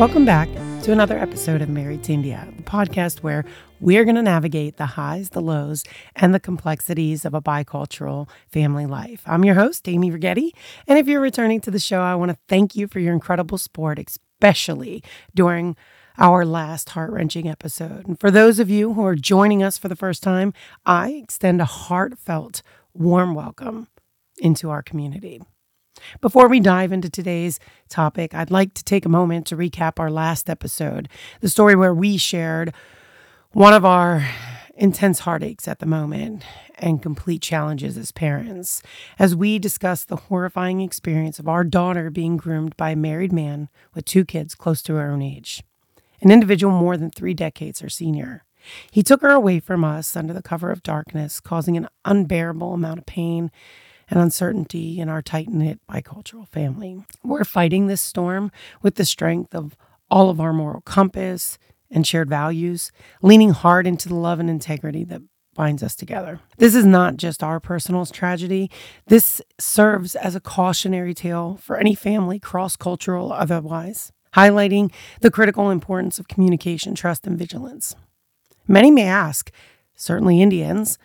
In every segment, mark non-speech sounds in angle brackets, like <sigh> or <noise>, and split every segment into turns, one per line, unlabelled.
Welcome back to another episode of Married to India, the podcast where we're going to navigate the highs, the lows, and the complexities of a bicultural family life. I'm your host, Amy Regeti. And if you're returning to the show, I want to thank you for your incredible support, especially during our last heart wrenching episode. And for those of you who are joining us for the first time, I extend a heartfelt, warm welcome into our community. Before we dive into today's topic, I'd like to take a moment to recap our last episode, the story where we shared one of our intense heartaches at the moment and complete challenges as parents, as we discussed the horrifying experience of our daughter being groomed by a married man with two kids close to her own age, an individual more than three decades her senior. He took her away from us under the cover of darkness, causing an unbearable amount of pain and uncertainty in our tight knit bicultural family. We're fighting this storm with the strength of all of our moral compass and shared values, leaning hard into the love and integrity that binds us together. This is not just our personal tragedy. This serves as a cautionary tale for any family, cross cultural, or otherwise, highlighting the critical importance of communication, trust, and vigilance. Many may ask, certainly Indians,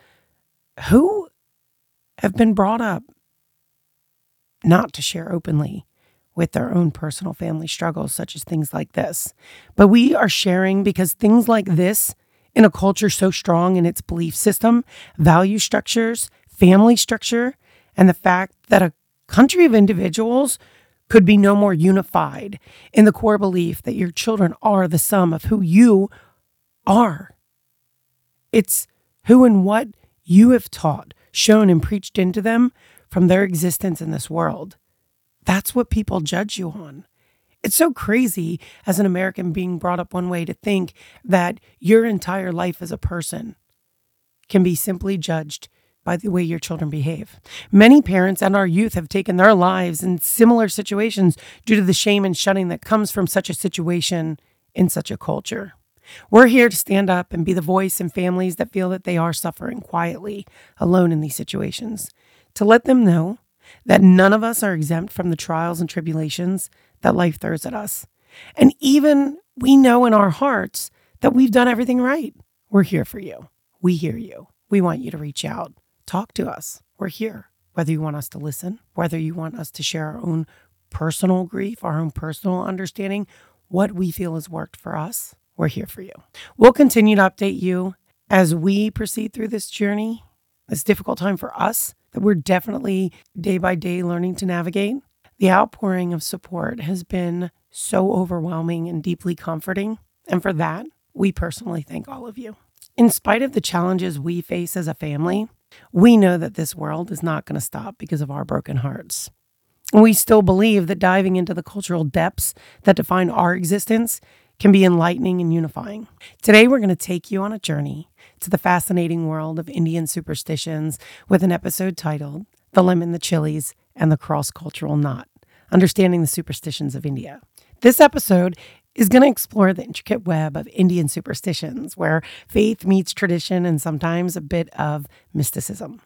who have been brought up not to share openly with their own personal family struggles, such as things like this. But we are sharing because things like this, in a culture so strong in its belief system, value structures, family structure, and the fact that a country of individuals could be no more unified in the core belief that your children are the sum of who you are. It's who and what you have taught, shown, and preached into them from their existence in this world. That's what people judge you on. It's so crazy as an American being brought up one way to think that your entire life as a person can be simply judged by the way your children behave. Many parents and our youth have taken their lives in similar situations due to the shame and shunning that comes from such a situation in such a culture. We're here to stand up and be the voice in families that feel that they are suffering quietly, alone in these situations, to let them know that none of us are exempt from the trials and tribulations that life throws at us. And even we know in our hearts that we've done everything right. We're here for you. We hear you. We want you to reach out. Talk to us. We're here. Whether you want us to listen, whether you want us to share our own personal grief, our own personal understanding, what we feel has worked for us, we're here for you. We'll continue to update you as we proceed through this journey, this difficult time for us that we're definitely day by day learning to navigate. The outpouring of support has been so overwhelming and deeply comforting. And for that, we personally thank all of you. In spite of the challenges we face as a family, we know that this world is not going to stop because of our broken hearts. We still believe that diving into the cultural depths that define our existence can be enlightening and unifying. Today, we're going to take you on a journey to the fascinating world of Indian superstitions with an episode titled The Lemon, the Chilies, and the Cross Cultural Knot Understanding the Superstitions of India. This episode is going to explore the intricate web of Indian superstitions where faith meets tradition and sometimes a bit of mysticism.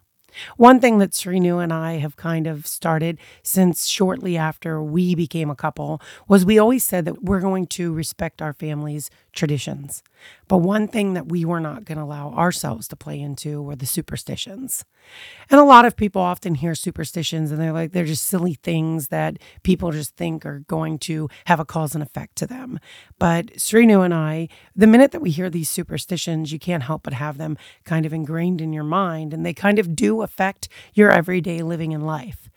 One thing that Srinu and I have kind of started since shortly after we became a couple was we always said that we're going to respect our family's traditions. But one thing that we were not going to allow ourselves to play into were the superstitions. And a lot of people often hear superstitions and they're like, they're just silly things that people just think are going to have a cause and effect to them. But Srinu and I, the minute that we hear these superstitions, you can't help but have them kind of ingrained in your mind and they kind of do affect your everyday living in life.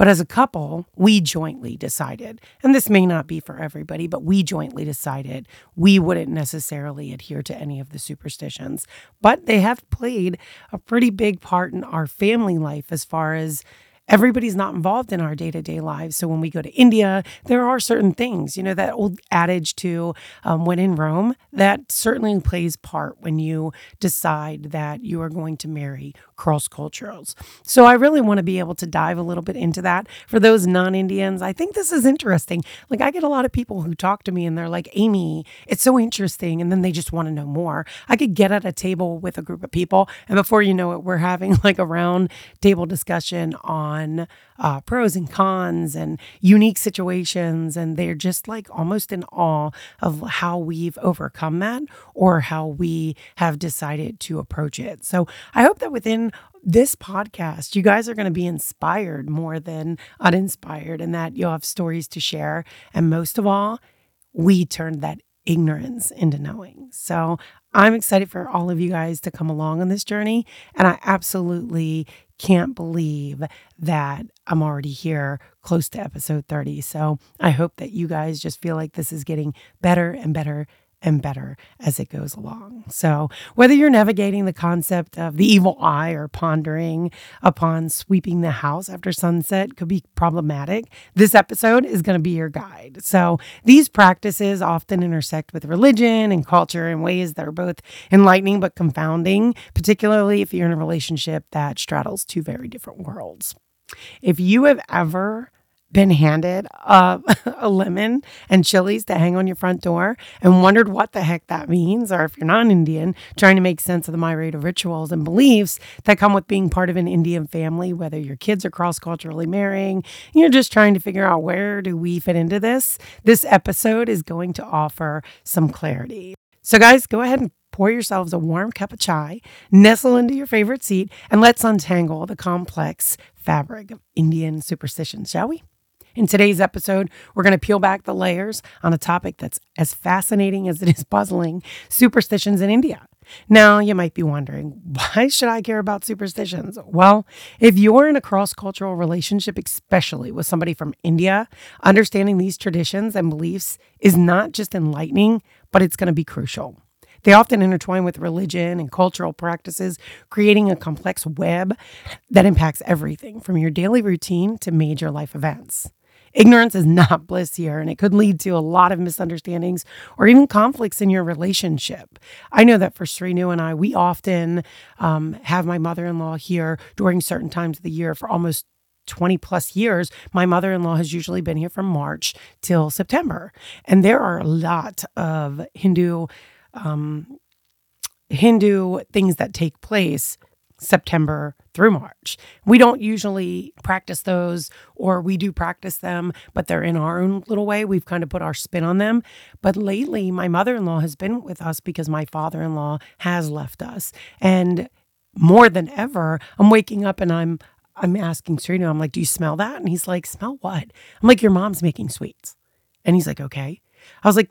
But as a couple, we jointly decided, and this may not be for everybody, but we jointly decided we wouldn't necessarily adhere to any of the superstitions. But they have played a pretty big part in our family life as far as everybody's not involved in our day to day lives. So when we go to India, there are certain things, you know, that old adage to um, when in Rome, that certainly plays part when you decide that you are going to marry cross cultures. So I really want to be able to dive a little bit into that for those non Indians. I think this is interesting. Like I get a lot of people who talk to me and they're like, Amy, it's so interesting. And then they just want to know more. I could get at a table with a group of people, and before you know it, we're having <laughs> like a round table discussion on on uh, pros and cons and unique situations. And they're just like almost in awe of how we've overcome that or how we have decided to approach it. So I hope that within this podcast, you guys are going to be inspired more than uninspired and that you'll have stories to share. And most of all, we turned that ignorance into knowing. So I'm excited for all of you guys to come along on this journey. And I absolutely can't believe that I'm already here close to episode 30. So I hope that you guys just feel like this is getting better and better and better as it goes along. So, whether you're navigating the concept of the evil eye or pondering upon sweeping the house after sunset could be problematic, this episode is going to be your guide. So, these practices often intersect with religion and culture in ways that are both enlightening but confounding, particularly if you're in a relationship that straddles two very different worlds. If you have ever been handed uh, a, <laughs> a, lemon and chilies to hang on your front door and wondered what the heck that means, or if you're not an Indian, trying to make sense of the myriad of rituals and beliefs that come with being part of an Indian family, whether your kids are cross culturally marrying, you're just trying to figure out where do we fit into this, this episode is going to offer some clarity. So, guys, go ahead and pour yourselves a warm cup of chai, nestle into your favorite seat, and let's untangle the complex fabric of Indian superstitions, shall we? In today's episode, we're going to peel back the layers on a topic that's as fascinating as it is puzzling superstitions in India. Now, you might be wondering, why should I care about superstitions? Well, if you're in a cross cultural relationship, especially with somebody from India, understanding these traditions and beliefs is not just enlightening, but it's going to be crucial. They often intertwine with religion and cultural practices, creating a complex web that impacts everything from your daily routine to major life events. Ignorance is <laughs> not bliss here, and it could lead to a lot of misunderstandings or even conflicts in your relationship. I know that for Srinu and I, we often um, have my mother in law here during certain times of the year for almost 20 plus years, my mother in law has usually been here from March till September. And there are a lot of Hindu um, Hindu things that take place September through March. We don't usually practice those, or we do practice them, but they're in our own little way. We've kind of put our spin on them. But lately, my mother in law has been with us because my father in law has left us. And more than ever, I'm waking up and I'm I'm asking Srinu, I'm like, do you smell that? And he's like, smell what? I'm like, your mom's making sweets. And he's like, okay. I was like,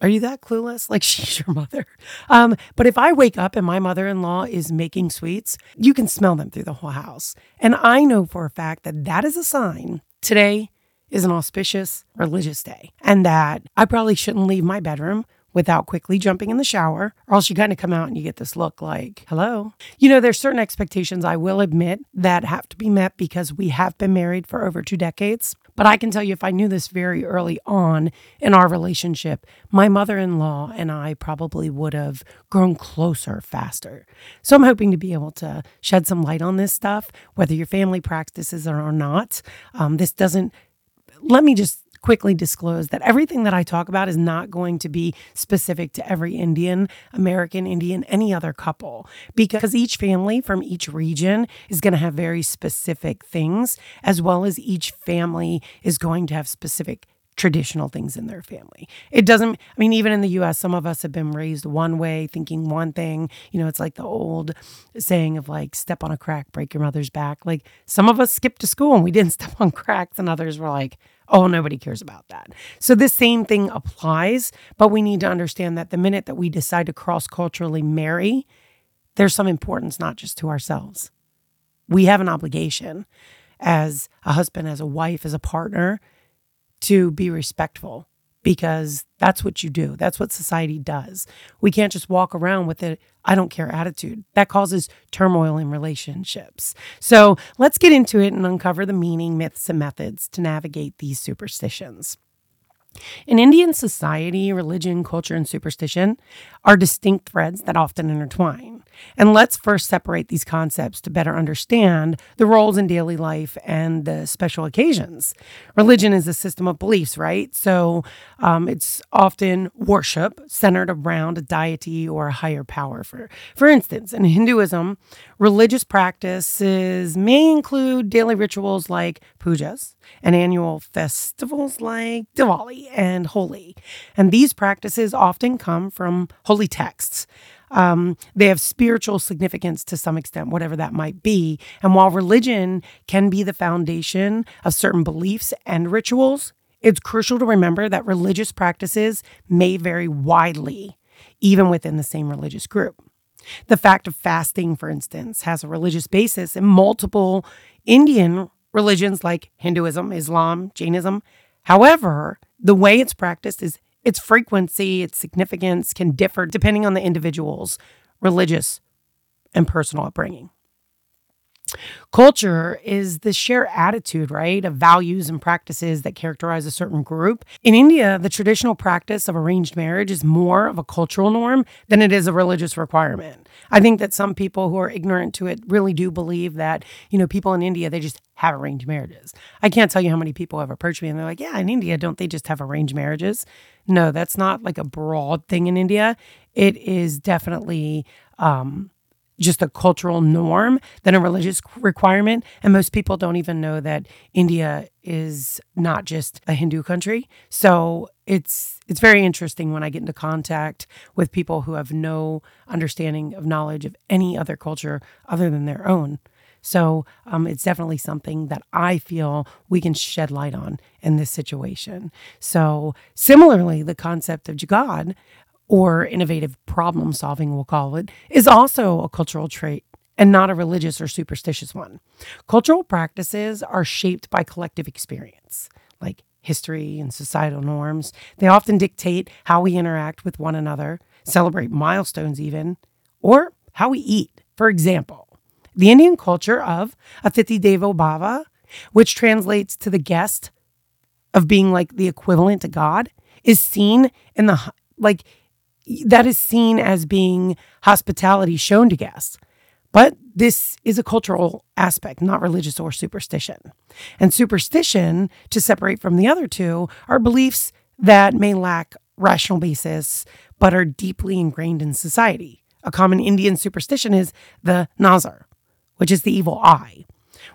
are you that clueless? Like <laughs> she's your mother. Um, but if I wake up and my mother in law is making sweets, you can smell them through the whole house. And I know for a fact that that is a sign today is an auspicious religious day and that I probably shouldn't leave my bedroom without quickly jumping in the shower, or else you kind of come out and you get this look like, hello. You know, there's certain expectations I will admit that have to be met because we have been married for over two decades. But I can tell you, if I knew this very early on in our relationship, my mother in law and I probably would have grown closer faster. So I'm hoping to be able to shed some light on this stuff, whether your family practices or not. Um, this doesn't, let me just quickly disclose that everything that I talk about is not going to be specific to every Indian, American Indian, any other couple, because each family from each region is going to have very specific things, as well as each family is going to have specific traditional things in their family. It doesn't, I mean, even in the US, some of us have been raised one way, thinking one thing. You know, it's like the old saying of like, step on a crack, break your mother's back. Like, some of us skipped to school and we didn't <laughs> step on cracks, and others were like, oh, nobody cares about that. So, this same thing applies, but we need to understand that the minute that we decide to cross culturally marry, there's some importance not just to ourselves. We have an obligation as a husband, as a wife, as a partner to be respectful because that's what you do. That's what society does. We can't just walk around with a I don't care attitude. That causes turmoil in relationships. So let's get into it and uncover the meaning, myths, and methods to navigate these superstitions. In Indian society, religion, culture, and superstition are distinct threads that often intertwine. And let's first separate these concepts to better understand the roles in daily life and the special occasions. Religion is a system of beliefs, right? So um, it's often worship centered around a deity or a higher power. For, for instance, in Hinduism, religious practices may include daily rituals like pujas and annual festivals like Diwali and Holi. And these practices often come from holy texts. Um, they have spiritual significance to some extent, whatever that might be. And while religion can be the foundation of certain beliefs and rituals, it's crucial to remember that religious practices may vary widely, even within the same religious group. The fact of fasting, for instance, has a religious basis in multiple Indian religions like Hinduism, Islam, Jainism. However, the way it's practiced is its frequency, its significance can differ depending on the individual's religious and personal upbringing. Culture is the shared attitude, right, of values and practices that characterize a certain group. In India, the traditional practice of arranged marriage is more of a cultural norm than it is a religious requirement. I think that some people who are ignorant to it really do believe that, you know, people in India, they just have arranged marriages. I can't tell you how many people have approached me and they're like, yeah, in India, don't they just have arranged marriages? No, that's not like a broad thing in India. It is definitely, um, just a cultural norm than a religious requirement. And most people don't even know that India is not just a Hindu country. So it's it's very interesting when I get into contact with people who have no understanding of knowledge of any other culture other than their own. So um, it's definitely something that I feel we can shed light on in this situation. So similarly, the concept of Jugaad or innovative problem solving, we'll call it, is also a cultural trait and not a religious or superstitious one. Cultural practices are shaped by collective experience, like history and societal norms. They often dictate how we interact with one another, celebrate milestones, even, or how we eat. For example, the Indian culture of Atithi Devo Bhava, which translates to the guest of being like the equivalent to God, is seen in the like that is seen as being hospitality shown to guests. But this is a cultural aspect, not religious or superstition. And superstition, to separate from the other two, are beliefs that may lack rational basis but are deeply ingrained in society. A common Indian superstition is the nazar, which is the evil eye,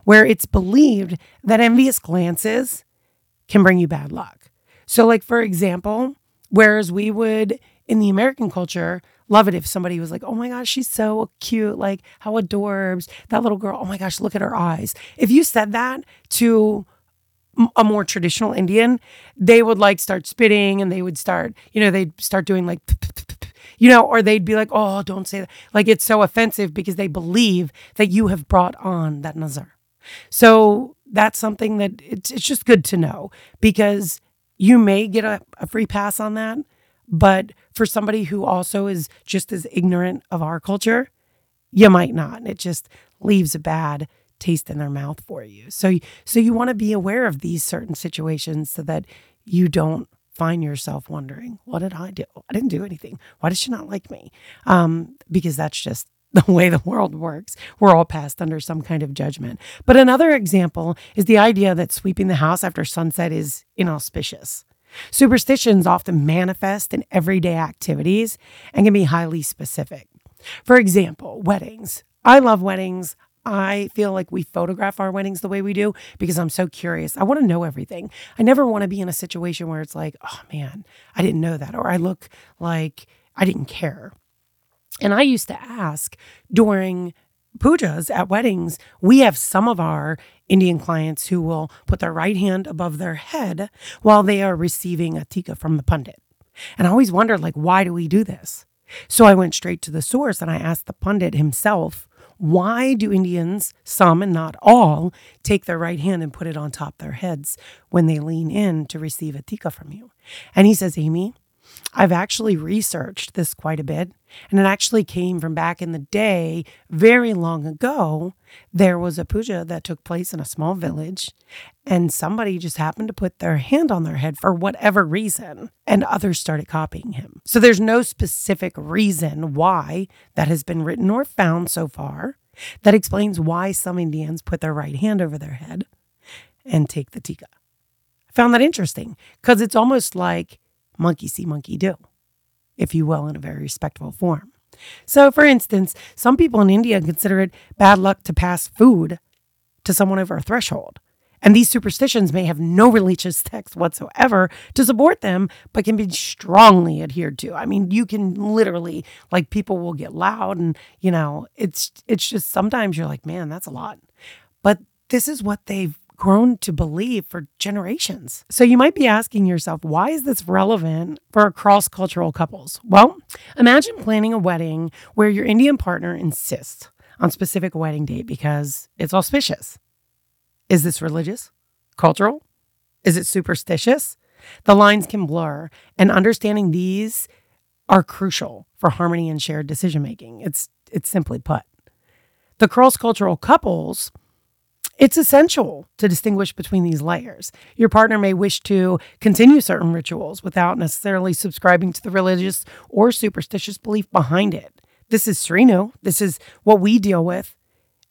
where it's believed that envious glances can bring you bad luck. So, like, for example, whereas we would in the American culture, love it if somebody was like, oh my gosh, she's so cute. Like, how adorbs. That little girl, oh my gosh, look at her eyes. If you said that to a more traditional Indian, they would like start spitting and they would start, you know, they'd start doing like, you know, or they'd be like, oh, don't say that. Like, it's so offensive because they believe that you have brought on that nazar. So that's something that it's, it's just good to know because you may get a, a free pass on that but for somebody who also is just as ignorant of our culture, you might not. and It just leaves a bad taste in their mouth for you. So so you want to be aware of these certain situations so that you don't find yourself wondering, what did I do? I didn't do anything. Why does she not like me? Um, because that's just <laughs> the way the world works. We're all passed under some kind of judgment. But another example is the idea that sweeping the house after sunset is inauspicious. Superstitions often manifest in everyday activities and can be highly specific. For example, weddings. I love weddings. I feel like we photograph our weddings the way we do because I'm so curious. I want to know everything. I never want to be in a situation where it's like, oh man, I didn't know that, or I look like I didn't care. And I used to ask during pujas at weddings, we have some of our Indian clients who will put their right hand above their head while they are receiving a tika from the pundit. And I always wondered, like, why do we do this? So I went straight to the source and I asked the pundit himself, why do Indians, some and not all, take their right hand and put it on top their heads when they lean in to receive a tika from you? And he says, Amy, I've actually researched this quite a bit, and it actually came from back in the day, very long ago. There was a puja that took place in a small village, and somebody just happened to put their hand on their head for whatever reason, and others started copying him. So there's no specific reason why that has been written or found so far that explains why some Indians put their right hand over their head and take the tika. I found that interesting because it's almost like monkey see, monkey do, if you will, in a very respectful form. So, for instance, some people in India consider it bad luck to pass food to someone over a threshold. And these superstitions may have no religious <laughs> text whatsoever to support them, but can be strongly adhered to. I mean, you can literally like people will get loud and, you know, it's it's just sometimes you're like, man, that's a lot. But this is what they've grown to believe for generations. So you might be asking yourself, why is this relevant for cross cultural couples? Well, imagine planning a wedding where your Indian partner insists on specific wedding date because it's auspicious. Is this religious? Cultural? Is it superstitious? The lines can blur, and understanding these are crucial for harmony and shared decision making. It's it's simply put. The cross-cultural couples it's essential to distinguish between these layers. Your partner may wish to continue certain rituals without necessarily subscribing to the religious or superstitious belief behind it. This is Srinu. This is what we deal with.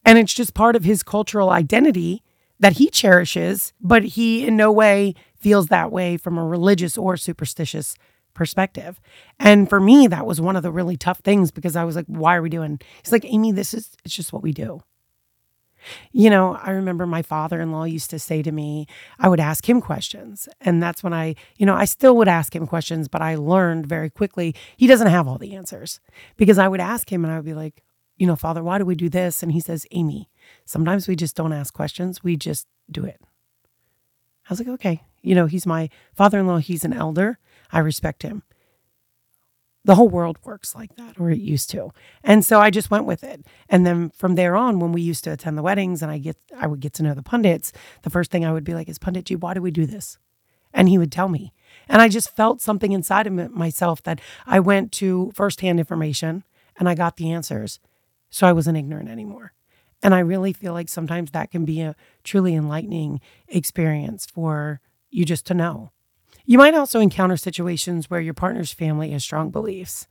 And it's just part of his cultural identity that he cherishes, but he in no way feels that way from a religious or superstitious perspective. And for me, that was one of the really tough things because I was like, why are we doing? He's like, Amy, this is, it's just what we do. You know, I remember my father in law used to say to me, I would ask him questions. And that's when I, you know, I still would ask him questions, but I learned very quickly he doesn't have all the answers because I would ask him and I would be like, you know, Father, why do we do this? And he says, Amy, sometimes we just don't ask questions, we just do it. I was like, okay. You know, he's my father in law, he's an elder. I respect him the whole world works like that, or it used to. And so I just went with it. And then from there on, when we used to attend the weddings and I get I would get to know the pundits, the first thing I would be like is Punditji, why do we do this? And he would tell me. And I just felt something inside of myself that I went to firsthand information and I got the answers. So I wasn't ignorant anymore. And I really feel like sometimes that can be a truly enlightening experience for you just to know. You might also encounter situations where your partner's family has strong beliefs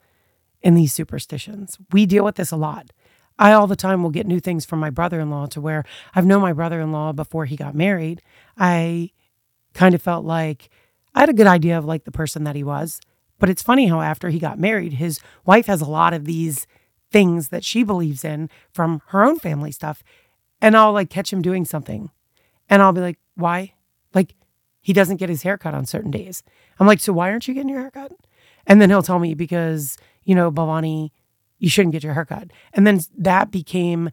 in these superstitions. We deal with this a lot. I all the time will get new things from my brother in law to where I've known my brother in law before he got married. I kind of felt like I had a good idea of like the person that he was. But it's funny how after he got married, his wife has a lot of these things that she believes in from her own family stuff. And I'll like catch him doing something. And I'll be like, why? He doesn't get his haircut on certain days. I'm like, so why aren't you getting your haircut? And then he'll tell me because, you know, Bhavani, you shouldn't get your haircut. And then that became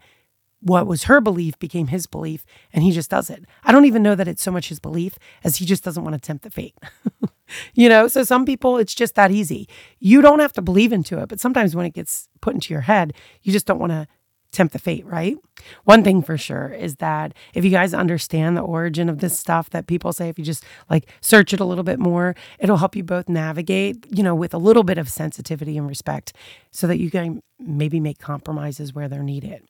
what was her belief became his belief and he just does it. I don't even know that it's so much his belief as he just doesn't want to tempt the fate. <laughs> you know, so some people it's just that easy. You don't have to believe into it, but sometimes when it gets put into your head, you just don't want to tempt the fate, right? One thing for sure is that if you guys understand the origin of this stuff that people say, if you just like search it a little bit more, it'll help you both navigate, you know, with a little bit of sensitivity and respect so that you can maybe make compromises where they're needed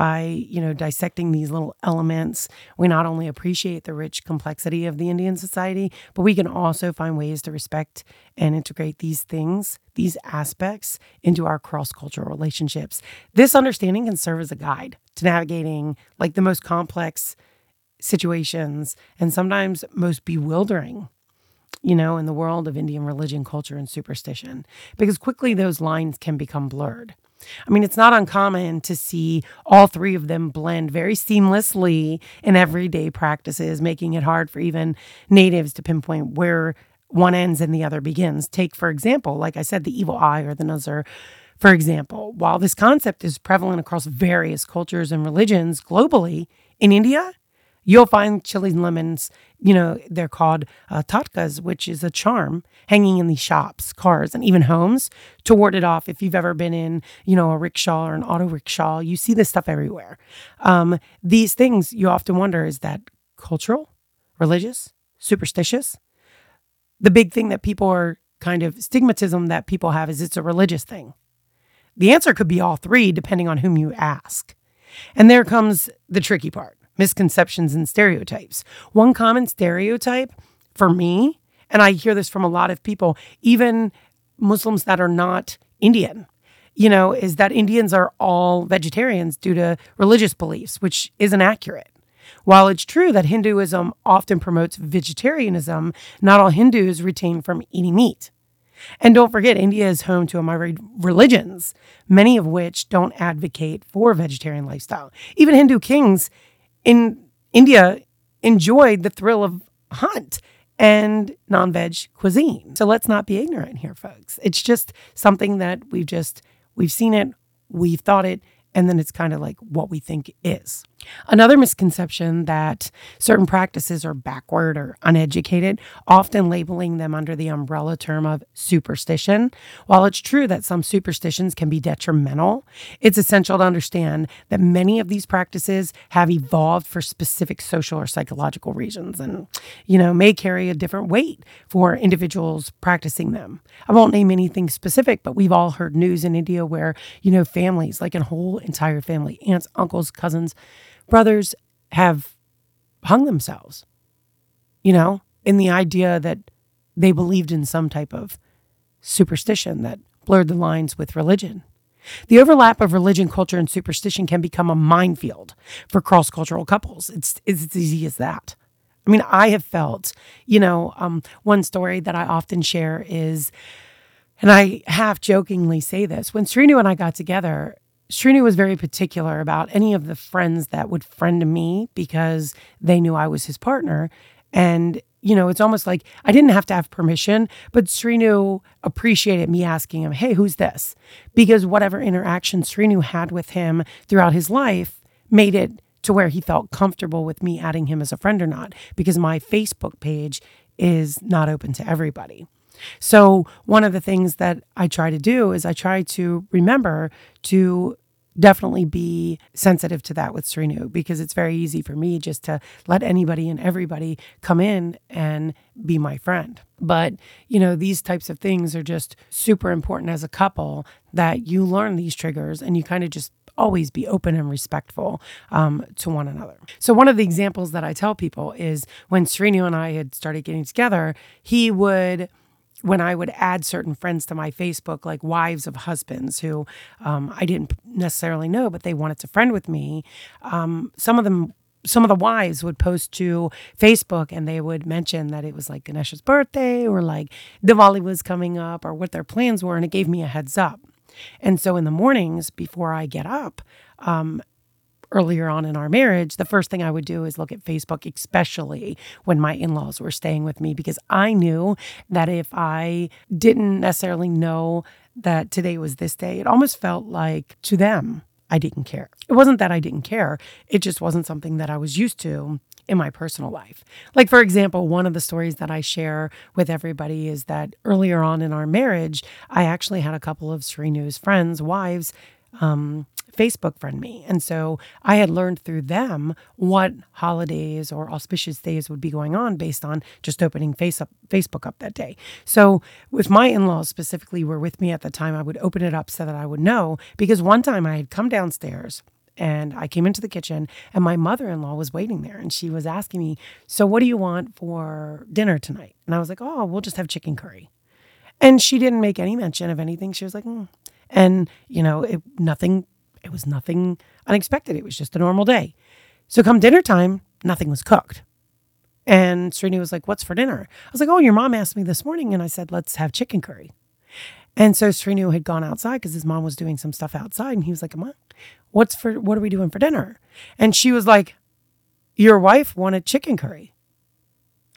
by you know dissecting these little elements we not only appreciate the rich complexity of the indian society but we can also find ways to respect and integrate these things these aspects into our cross-cultural relationships this understanding can serve as a guide to navigating like the most complex situations and sometimes most bewildering you know, in the world of Indian religion, culture, and superstition, because quickly those lines can become blurred. I mean, it's not uncommon to see all three of them blend very seamlessly in everyday practices, making it hard for even natives to pinpoint where one ends and the other begins. Take, for example, like I said, the evil eye or the nazar. For example, while this concept is prevalent across various cultures and religions globally, in India, You'll find chilies and lemons, you know, they're called uh, totkas, which is a charm hanging in these shops, cars, and even homes to ward it off. If you've ever been in, you know, a rickshaw or an auto rickshaw, you see this stuff everywhere. Um, these things you often wonder is that cultural, religious, superstitious? The big thing that people are kind of stigmatism that people have is it's a religious thing. The answer could be all three, depending on whom you ask. And there comes the tricky part misconceptions and stereotypes. One common stereotype for me, and I hear this from a lot of people, even Muslims that are not Indian, you know, is that Indians are all vegetarians due to religious beliefs, which isn't accurate. While it's true that Hinduism often promotes vegetarianism, not all Hindus retain from eating meat. And don't forget, India is home to a myriad religions, many of which don't advocate for vegetarian lifestyle. Even Hindu kings in India enjoyed the thrill of hunt and non-veg cuisine. So let's not be ignorant here, folks. It's just something that we've just we've seen it, we've thought it, and then it's kind of like what we think is. Another misconception that certain practices are backward or uneducated, often labeling them under the umbrella term of superstition. While it's true that some superstitions can be detrimental, it's essential to understand that many of these practices have evolved for specific social or psychological reasons and, you know, may carry a different weight for individuals practicing them. I won't name anything specific, but we've all heard news in India where, you know, families, like a whole entire family, aunts, uncles, cousins, brothers have hung themselves, you know, in the idea that they believed in some type of superstition that blurred the lines with religion. The overlap of religion, culture, and superstition can become a minefield for cross cultural couples. It's, it's as easy as that. I mean, I have felt, you know, um, one story that I often share is, and I half jokingly say this when Srinu and I got together, Srini was very particular about any of the friends that would friend me because they knew I was his partner. And, you know, it's almost like I didn't have to have permission, but Srinu appreciated me asking him, hey, who's this? Because whatever interaction Srinu had with him throughout his life made it to where he felt comfortable with me adding him as a friend or not, because my Facebook page is not open to everybody. So, one of the things that I try to do is I try to remember to definitely be sensitive to that with Srinu because it's very easy for me just to let anybody and everybody come in and be my friend. But, you know, these types of things are just super important as a couple that you learn these triggers and you kind of just always be open and respectful um, to one another. So, one of the examples that I tell people is when Srinu and I had started getting together, he would when I would add certain friends to my Facebook, like wives of husbands who um, I didn't necessarily know, but they wanted to friend with me, um, some of them, some of the wives would post to Facebook and they would mention that it was like Ganesha's birthday or like Diwali was coming up or what their plans were. And it gave me a heads up. And so in the mornings before I get up, um, earlier on in our marriage, the first thing I would do is look at Facebook, especially when my in laws were staying with me, because I knew that if I didn't necessarily know that today was this day, it almost felt like to them, I didn't care. It wasn't that I didn't care, it just wasn't something that I was used to in my personal life. Like, for example, one of the stories that I share with everybody is that earlier on in our marriage, I actually had a couple of Srinu's friends, wives, um, Facebook friend me. And so I had learned through them what holidays or auspicious days would be going on based on just opening face up, Facebook up that day. So if my in laws specifically were with me at the time, I would open it up so that I would know. Because one time I had come downstairs and I came into the kitchen and my mother in law was waiting there and she was asking me, So what do you want for dinner tonight? And I was like, Oh, we'll just have chicken curry. And she didn't make any mention of anything. She was like, mm. and you know, it, nothing it was nothing unexpected. It was just a normal day. So come dinner time, nothing was cooked. And Srini was like, What's for dinner? I was like, Oh, your mom asked me this morning. And I said, Let's have chicken curry. And so Srinu had gone outside because his mom was doing some stuff outside. And he was like, Mom, what's for what are we doing for dinner? And she was like, Your wife wanted chicken curry.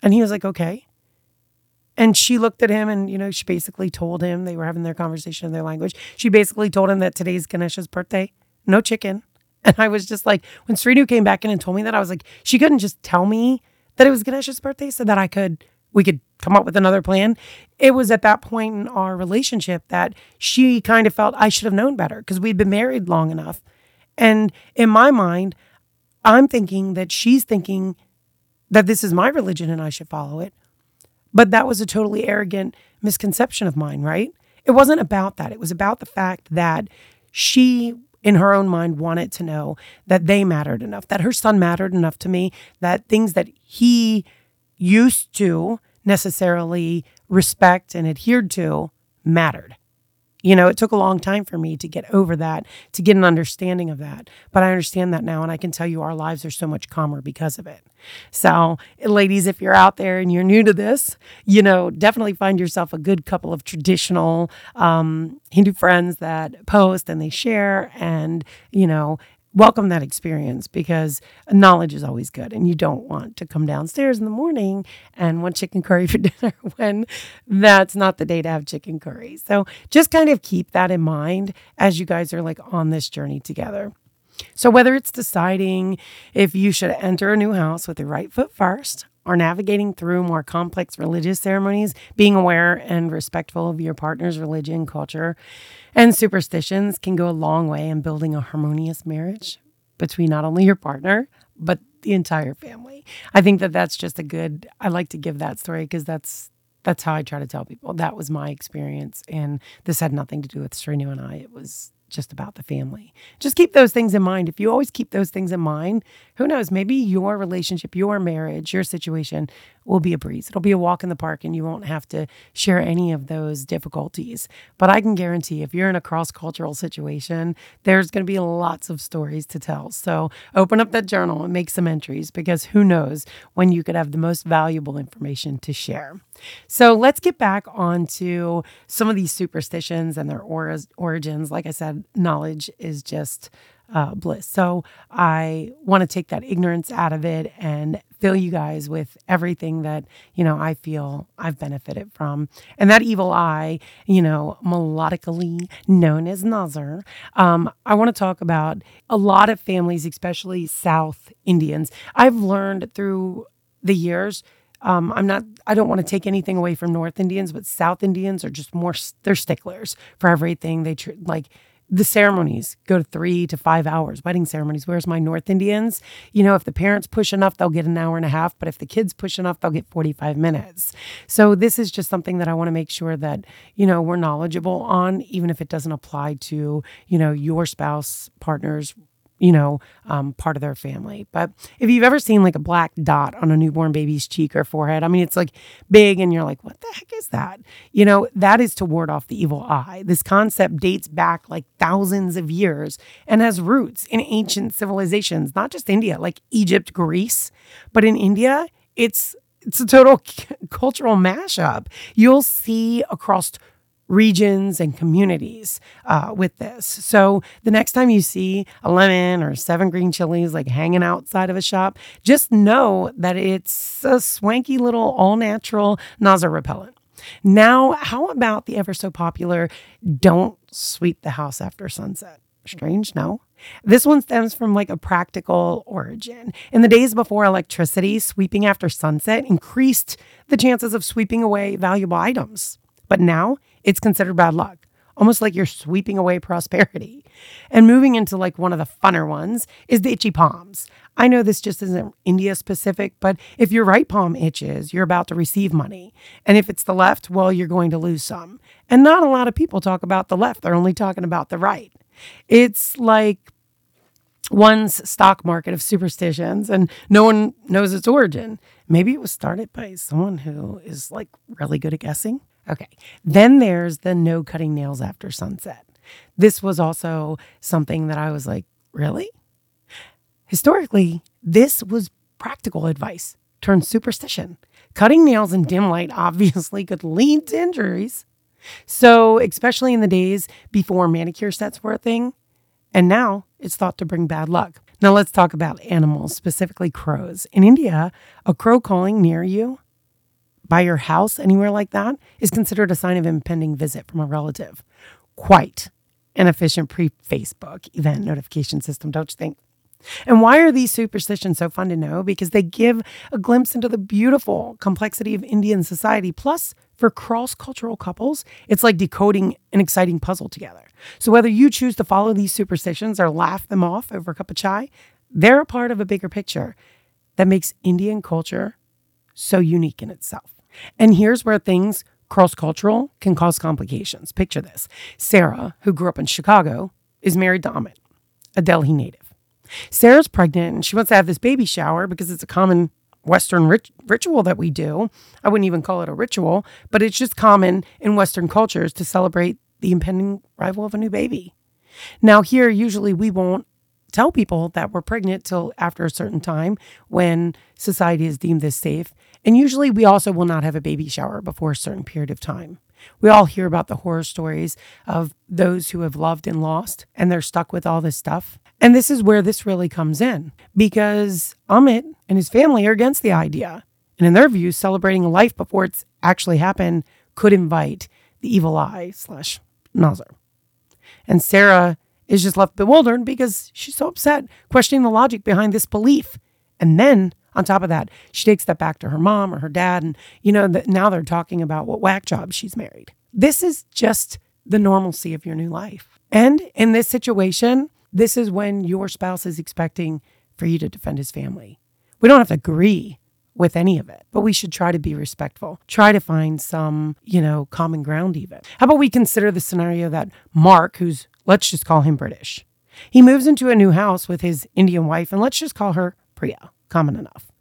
And he was like, Okay. And she looked at him and, you know, she basically told him they were having their conversation in their language. She basically told him that today's Ganesha's birthday, no chicken. <laughs> And I was just like, when Srinu came back in and told me that, I was like, she couldn't just tell me that it was Ganesha's birthday so that I could, we could come up with another plan. It was at that point in our relationship that she kind of felt I should have known better because we'd been married long enough. And in my mind, I'm thinking that she's thinking that this is my religion and I should follow it. But that was a totally arrogant misconception of mine, right? It wasn't about that. It was about the fact that she, in her own mind, wanted to know that they mattered enough, that her son mattered enough to me, that things that he used to necessarily respect and adhered to mattered. You know, it took a long time for me to get over that, to get an understanding of that. But I understand that now. And I can tell you our lives are so much calmer because of it. So, ladies, if you're out there and you're new to this, you know, definitely find yourself a good couple of traditional um, Hindu friends that post and they share and, you know, welcome that experience because knowledge is always good and you don't want to come downstairs in the morning and want chicken curry <laughs> for dinner when that's not the day to have chicken curry. So just kind of keep that in mind as you guys are like on this journey together. So whether it's deciding if you should enter a new house with the right foot first or navigating through more complex religious ceremonies, being aware and respectful of your partner's religion, culture, and superstitions can go a long way in building a harmonious marriage between not only your partner, but the entire family. I think that that's just a good, I like to give that story because that's that's how I try to tell people. That was my experience. And this had nothing to do with Srinu and I. It was just about the family. Just keep those things in mind. If you always keep those things in mind, who knows, maybe your relationship, your marriage, your situation will be a breeze. It'll be a walk in the park and you won't have to share any of those difficulties. But I can guarantee if you're in a cross cultural situation, there's going to be lots of stories to tell. So open up that journal and make some entries because who knows when you could have the most valuable information to share. So let's get back onto some of these superstitions and their or- origins. Like I said, knowledge is just uh, bliss. So I want to take that ignorance out of it and fill you guys with everything that, you know, I feel I've benefited from. And that evil eye, you know, melodically known as Nazar, um, I want to talk about a lot of families, especially South Indians. I've learned through the years um, I'm not, I don't want to take anything away from North Indians, but South Indians are just more, they're sticklers for everything. They tr- like, the ceremonies go to three to five hours, wedding ceremonies. Whereas my North Indians, you know, if the parents push enough, they'll get an hour and a half. But if the kids push enough, they'll get 45 minutes. So this is just something that I want to make sure that, you know, we're knowledgeable on, even if it doesn't apply to, you know, your spouse, partner's you know, um, part of their family. But if you've ever seen like a black dot on a newborn baby's cheek or forehead, I mean, it's like big and you're like, what the heck is that? You know, that is to ward off the evil eye. This concept dates back like thousands of years and has roots in ancient civilizations, not just India, like Egypt, Greece, but in India, it's it's a total <laughs> cultural mashup. You'll see across regions and communities uh, with this. So the next time you see a lemon or seven green chilies like hanging outside of a shop, just know that it's a swanky little all natural Nazar repellent. Now, how about the ever so popular don't sweep the house after sunset? Strange, no? This one stems from like a practical origin. In the days before electricity, sweeping after sunset increased the chances of sweeping away valuable items. But now it's considered bad luck, almost like you're sweeping away prosperity. And moving into like one of the funner ones is the itchy palms. I know this just isn't India specific, but if your right palm itches, you're about to receive money. And if it's the left, well, you're going to lose some. And not a lot of people talk about the left, they're only talking about the right. It's like one's stock market of superstitions and no one knows its origin. Maybe it was started by someone who is like really good at guessing. Okay. Then there's the no cutting nails after sunset. This was also something that I was like, really? Historically, this was practical advice turned superstition. Cutting nails in dim light <laughs> obviously could lead to injuries. So, especially in the days before manicure sets were a thing, and now it's thought to bring bad luck. Now, let's talk about animals, specifically crows. In India, a crow calling near you by your house, anywhere like that, is considered a sign of impending visit from a relative. Quite an efficient pre Facebook event notification system, don't you think? And why are these superstitions so fun to know? Because they give a glimpse into the beautiful complexity of Indian society. Plus, for cross cultural couples, it's like decoding an exciting puzzle together. So, whether you choose to follow these superstitions or laugh them off over a cup of chai, they're a part of a bigger picture that makes Indian culture so unique in itself. And here's where things cross cultural can cause complications. Picture this Sarah, who grew up in Chicago, is married to Amit, a Delhi native. Sarah's pregnant and she wants to have this baby shower because it's a common Western rit- ritual that we do. I wouldn't even call it a ritual, but it's just common in Western cultures to celebrate the impending arrival of a new baby. Now, here, usually we won't tell people that we're pregnant till after a certain time when society has deemed this safe. And usually we also will not have a baby shower before a certain period of time. We all hear about the horror stories of those who have loved and lost and they're stuck with all this stuff. And this is where this really comes in because Amit and his family are against the idea. And in their view, celebrating life before it's actually happened could invite the evil eye slash Nazar. And Sarah is just left bewildered because she's so upset, questioning the logic behind this belief. And then on top of that, she takes that back to her mom or her dad. And, you know, that now they're talking about what whack job she's married. This is just the normalcy of your new life. And in this situation, this is when your spouse is expecting for you to defend his family. We don't have to agree with any of it, but we should try to be respectful. Try to find some, you know, common ground even. How about we consider the scenario that Mark, who's Let's just call him British. He moves into a new house with his Indian wife, and let's just call her Priya. Common enough.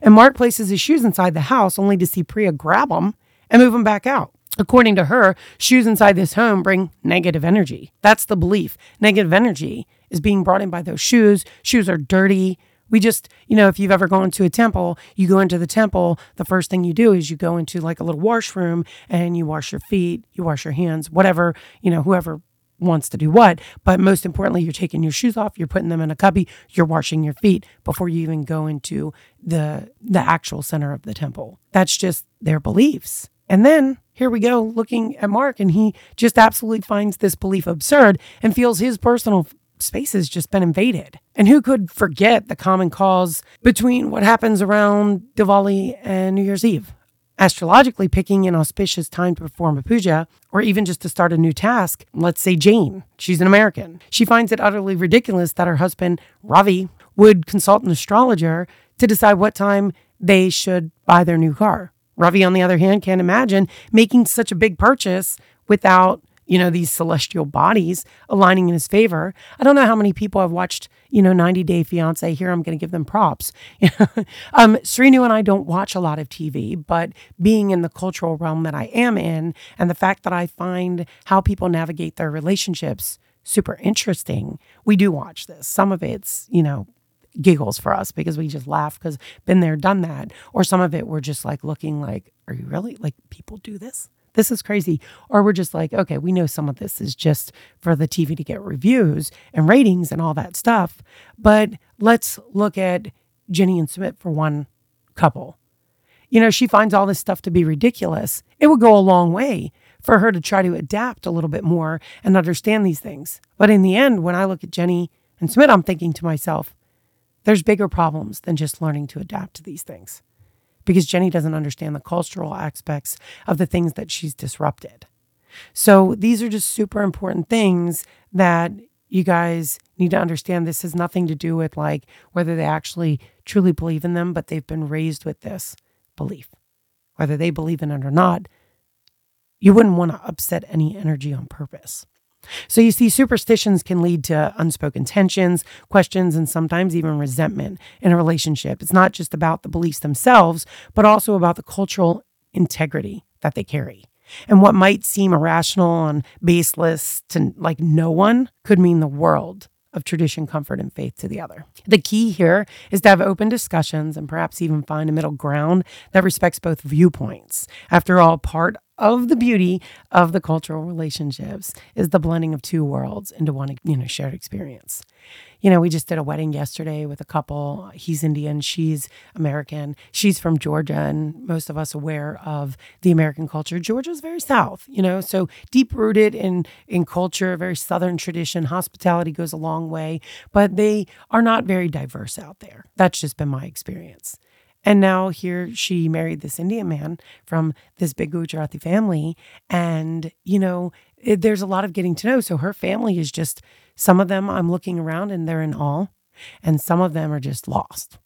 And Mark places his shoes inside the house only to see Priya grab them and move them back out. According to her, shoes inside this home bring negative energy. That's the belief. Negative energy is being brought in by those shoes. Shoes are dirty. We just, you know, if you've ever gone to a temple, you go into the temple, the first thing you do is you go into like a little washroom and you wash your feet, you wash your hands, whatever, you know, whoever wants to do what. But most importantly, you're taking your shoes off, you're putting them in a cubby, you're washing your feet before you even go into the the actual center of the temple. That's just their beliefs. And then here we go looking at Mark, and he just absolutely finds this belief absurd and feels his personal space has just been invaded. And who could forget the common cause between what happens around Diwali and New Year's Eve? Astrologically picking an auspicious time to perform a puja or even just to start a new task. Let's say Jane, she's an American. She finds it utterly ridiculous that her husband, Ravi, would consult an astrologer to decide what time they should buy their new car. Ravi, on the other hand, can't imagine making such a big purchase without you know, these celestial bodies aligning in his favor. I don't know how many people have watched, you know, 90 Day Fiance. Here, I'm going to give them props. <laughs> um, Srinu and I don't watch a lot of TV, but being in the cultural realm that I am in, and the fact that I find how people navigate their relationships super interesting, we do watch this. Some of it's, you know, giggles for us because we just laugh because been there, done that. Or some of it we're just like looking like, are you really like people do this? This is crazy. Or we're just like, okay, we know some of this is just for the TV to get reviews and ratings and all that stuff. But let's look at Jenny and Sumit for one couple. You know, she finds all this stuff to be ridiculous. It would go a long way for her to try to adapt a little bit more and understand these things. But in the end, when I look at Jenny and Sumit, I'm thinking to myself, there's bigger problems than just learning to adapt to these things because Jenny doesn't understand the cultural aspects of the things that she's disrupted. So these are just super important things that you guys need to understand. This has nothing to do with like whether they actually truly believe in them, but they've been raised with this belief. Whether they believe in it or not, you wouldn't want to upset any energy on purpose. So you see, superstitions can lead to unspoken tensions, questions, and sometimes even resentment in a relationship. It's not just about the beliefs themselves, but also about the cultural integrity that they carry. And what might seem irrational and baseless to like no one could mean the world of tradition, comfort, and faith to the other. The key here is to have open discussions and perhaps even find a middle ground that respects both viewpoints. After all, part of the beauty of the cultural relationships is the blending of two worlds into one you know shared experience you know we just did a wedding yesterday with a couple. He's indian she's american. She's from georgia and most of us aware of the american culture. Georgia's very south you know so deep rooted in in culture very southern tradition. Hospitality goes a long way but they are not very diverse out there. That's just been my experience. And now here she married this Indian man from this big Gujarati family. And, you know, it, there's a lot of getting to know. So her family is just, some of them I'm looking around and they're in awe, and some of them are just lost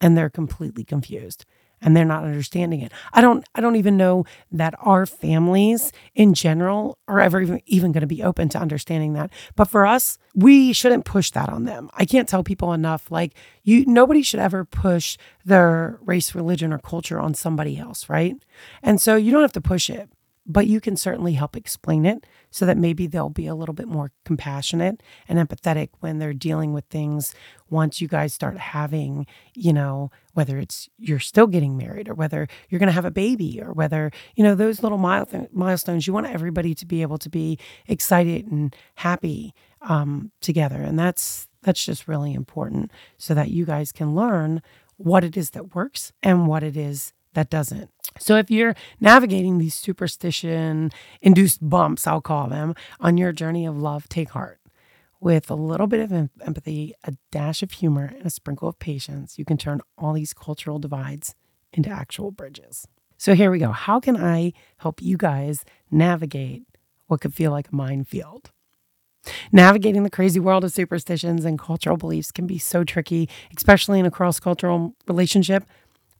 and they're completely confused. and they're not understanding it. I don't I don't even know that our families in general are ever even, even going to be open to understanding that. But for us, we shouldn't push that on them. I can't tell people enough like you nobody should ever push their race, religion or culture on somebody else, right? And so you don't have to push it but you can certainly help explain it so that maybe they'll be a little bit more compassionate and empathetic when they're dealing with things once you guys start having, you know, whether it's you're still getting married or whether you're going to have a baby or whether, you know, those little milestones, you want everybody to be able to be excited and happy um, together. And that's, that's just really important so that you guys can learn what it is that works and what it is that doesn't. So if you're navigating these superstition induced bumps, I'll call them, on your journey of love, take heart. With a little bit of empathy, a dash of humor, and a sprinkle of patience, you can turn all these cultural divides into actual bridges. So here we go. How can I help you guys navigate what could feel like a minefield? Navigating the crazy world of superstitions and cultural beliefs can be so tricky, especially in a cross cultural relationship.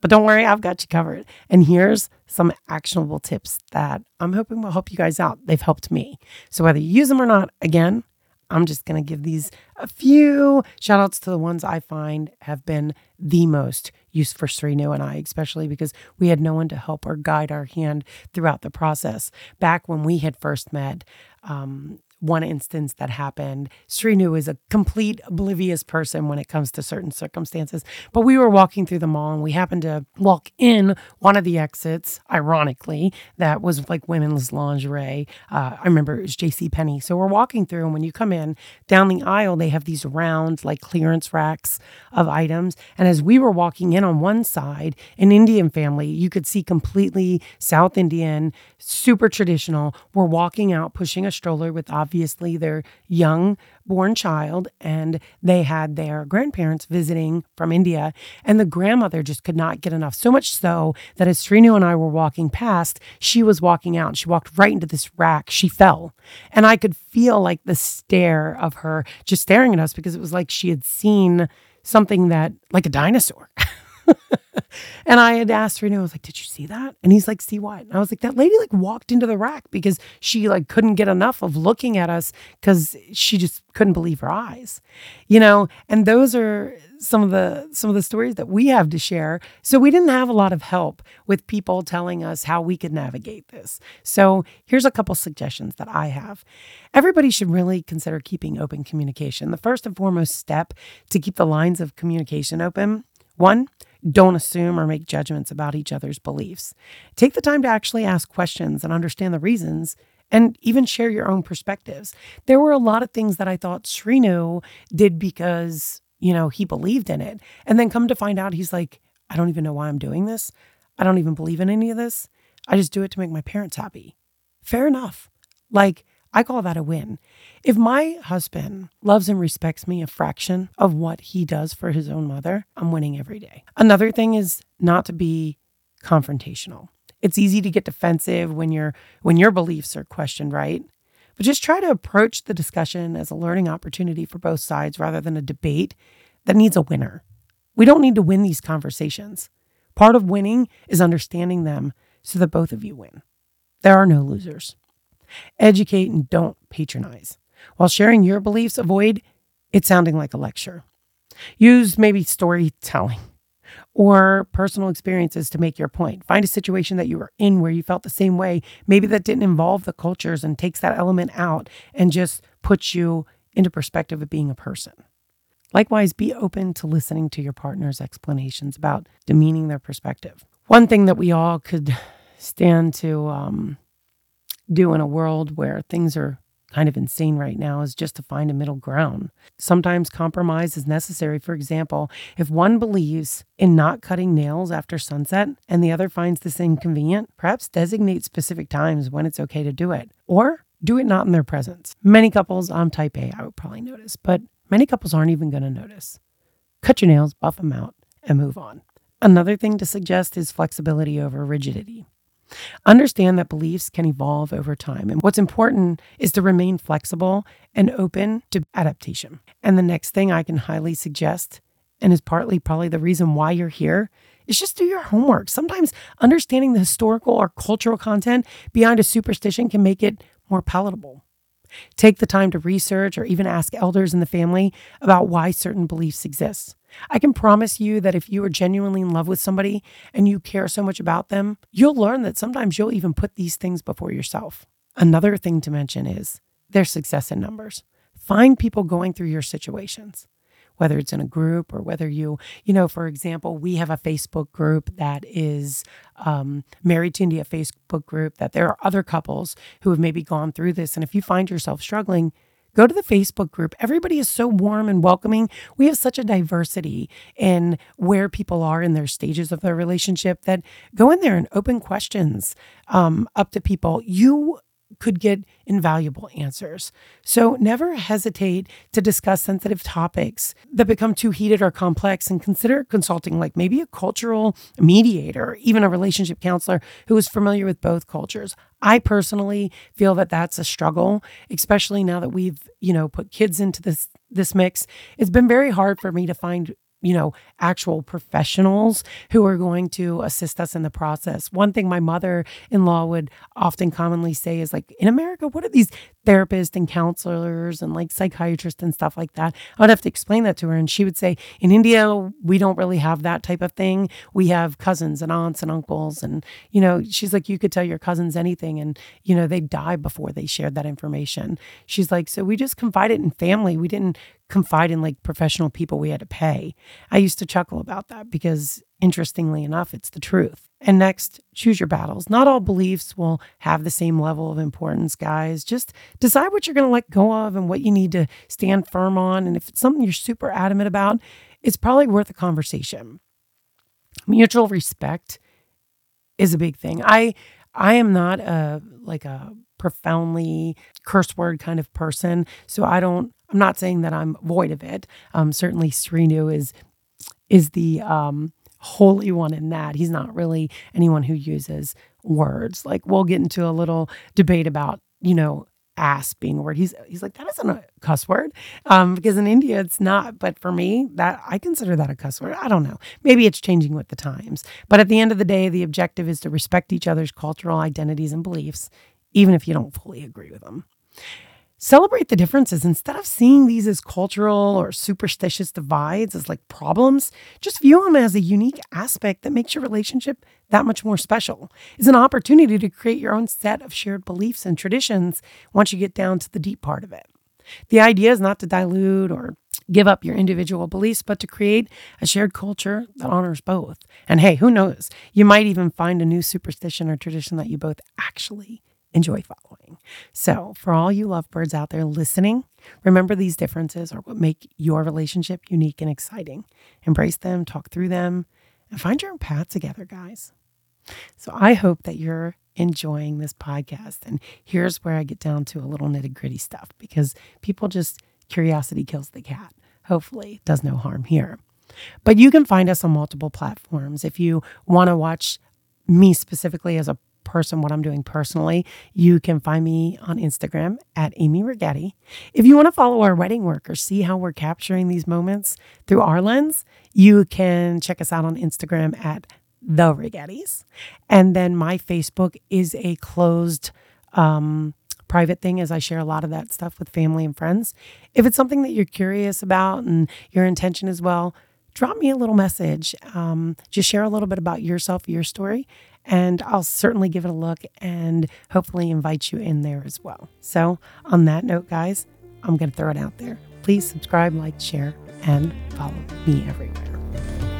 But don't worry, I've got you covered. And here's some actionable tips that I'm hoping will help you guys out. They've helped me. So whether you use them or not, again, I'm just going to give these a few shout outs to the ones I find have been the most used for Srinu and I, especially because we had no one to help or guide our hand throughout the process. Back when we had first met, um, one instance that happened. Srinu is a complete oblivious person when it comes to certain circumstances. But we were walking through the mall and we happened to walk in one of the exits, ironically, that was like women's lingerie. Uh, I remember it was J.C. Penney. So we're walking through, and when you come in down the aisle, they have these round, like clearance racks of items. And as we were walking in on one side, an Indian family, you could see completely South Indian, super traditional, were walking out pushing a stroller with obviously their young born child and they had their grandparents visiting from India and the grandmother just could not get enough. So much so that as Srinu and I were walking past she was walking out. She walked right into this rack. She fell. And I could feel like the stare of her just staring at us because it was like she had seen something that like a dinosaur <laughs> and I had asked Srinu, I was like, did you see that? And he's like, see what? And I was like, that lady like walked into the rack because she like couldn't get enough of looking at us because she just couldn't believe her eyes. You know, and those are some of the some of the stories that we have to share. So we didn't have a lot of help with people telling us how we could navigate this. So here's a couple suggestions that I have. Everybody should really consider keeping open communication. The first and foremost step to keep the lines of communication open one, don't assume or make judgments about each other's beliefs. Take the time to actually ask questions and understand the reasons and even share your own perspectives. There were a lot of things that I thought Srinu did because, you know, he believed in it. And then come to find out, he's like, I don't even know why I'm doing this. I don't even believe in any of this. I just do it to make my parents happy. Fair enough. Like, I call that a win. If my husband loves and respects me a fraction of what he does for his own mother, I'm winning every day. Another thing is not to be confrontational. It's easy to get defensive when your when your beliefs are questioned, right? But just try to approach the discussion as a learning opportunity for both sides rather than a debate that needs a winner. We don't need to win these conversations. Part of winning is understanding them so that both of you win. There are no losers. Educate and don't patronize. While sharing your beliefs, avoid it sounding like a lecture. Use maybe storytelling or personal experiences to make your point. Find a situation that you were in where you felt the same way, maybe that didn't involve the cultures and takes that element out and just puts you into perspective of being a person. Likewise, be open to listening to your partner's explanations about demeaning their perspective. One thing that we all could stand to um, do in a world where things are kind of insane right now is just to find a middle ground. Sometimes compromise is necessary. For example, if one believes in not cutting nails after sunset and the other finds this inconvenient, perhaps designate specific times when it's okay to do it or do it not in their presence. Many couples, I'm type A, I would probably notice, but many couples aren't even going to notice. Cut your nails, buff them out, and move on. Another thing to suggest is flexibility over rigidity. Understand that beliefs can evolve over time. And what's important is to remain flexible and open to adaptation. And the next thing I can highly suggest, and is partly probably the reason why you're here, is just do your homework. Sometimes understanding the historical or cultural content behind a superstition can make it more palatable. Take the time to research or even ask elders in the family about why certain beliefs exist. I can promise you that if you are genuinely in love with somebody and you care so much about them, you'll learn that sometimes you'll even put these things before yourself. Another thing to mention is their success in numbers. Find people going through your situations whether it's in a group or whether you, you know, for example, we have a Facebook group that is um, Married to India Facebook group, that there are other couples who have maybe gone through this. And if you find yourself struggling, go to the Facebook group. Everybody is so warm and welcoming. We have such a diversity in where people are in their stages of their relationship that go in there and open questions um, up to people. You could get invaluable answers. So never hesitate to discuss sensitive topics that become too heated or complex and consider consulting like maybe a cultural mediator, even a relationship counselor who is familiar with both cultures. I personally feel that that's a struggle, especially now that we've, you know, put kids into this this mix. It's been very hard for me to find you know, actual professionals who are going to assist us in the process. One thing my mother in law would often commonly say is like, in America, what are these therapists and counselors and like psychiatrists and stuff like that? I would have to explain that to her. And she would say, in India, we don't really have that type of thing. We have cousins and aunts and uncles. And, you know, she's like, you could tell your cousins anything and, you know, they die before they shared that information. She's like, so we just confided in family. We didn't confide in like professional people we had to pay. I used to chuckle about that because interestingly enough, it's the truth. And next, choose your battles. Not all beliefs will have the same level of importance, guys. Just decide what you're going to let go of and what you need to stand firm on. And if it's something you're super adamant about, it's probably worth a conversation. Mutual respect is a big thing. I I am not a like a profoundly curse word kind of person, so I don't I'm not saying that I'm void of it. Um, certainly, Srinu is is the um, holy one in that. He's not really anyone who uses words. Like we'll get into a little debate about you know ass being a word. He's he's like that isn't a cuss word um, because in India it's not. But for me, that I consider that a cuss word. I don't know. Maybe it's changing with the times. But at the end of the day, the objective is to respect each other's cultural identities and beliefs, even if you don't fully agree with them. Celebrate the differences instead of seeing these as cultural or superstitious divides as like problems. Just view them as a unique aspect that makes your relationship that much more special. It's an opportunity to create your own set of shared beliefs and traditions once you get down to the deep part of it. The idea is not to dilute or give up your individual beliefs, but to create a shared culture that honors both. And hey, who knows? You might even find a new superstition or tradition that you both actually enjoy following. So, for all you lovebirds out there listening, remember these differences are what make your relationship unique and exciting. Embrace them, talk through them, and find your own path together, guys. So, I hope that you're enjoying this podcast. And here's where I get down to a little nitty gritty stuff because people just curiosity kills the cat. Hopefully, it does no harm here. But you can find us on multiple platforms. If you want to watch me specifically as a person, what I'm doing personally, you can find me on Instagram at Amy Regeti. If you want to follow our wedding work or see how we're capturing these moments through our lens, you can check us out on Instagram at the Regetis. And then my Facebook is a closed um, private thing as I share a lot of that stuff with family and friends. If it's something that you're curious about and your intention as well, drop me a little message. Um, just share a little bit about yourself, your story, and I'll certainly give it a look and hopefully invite you in there as well. So, on that note, guys, I'm going to throw it out there. Please subscribe, like, share, and follow me everywhere.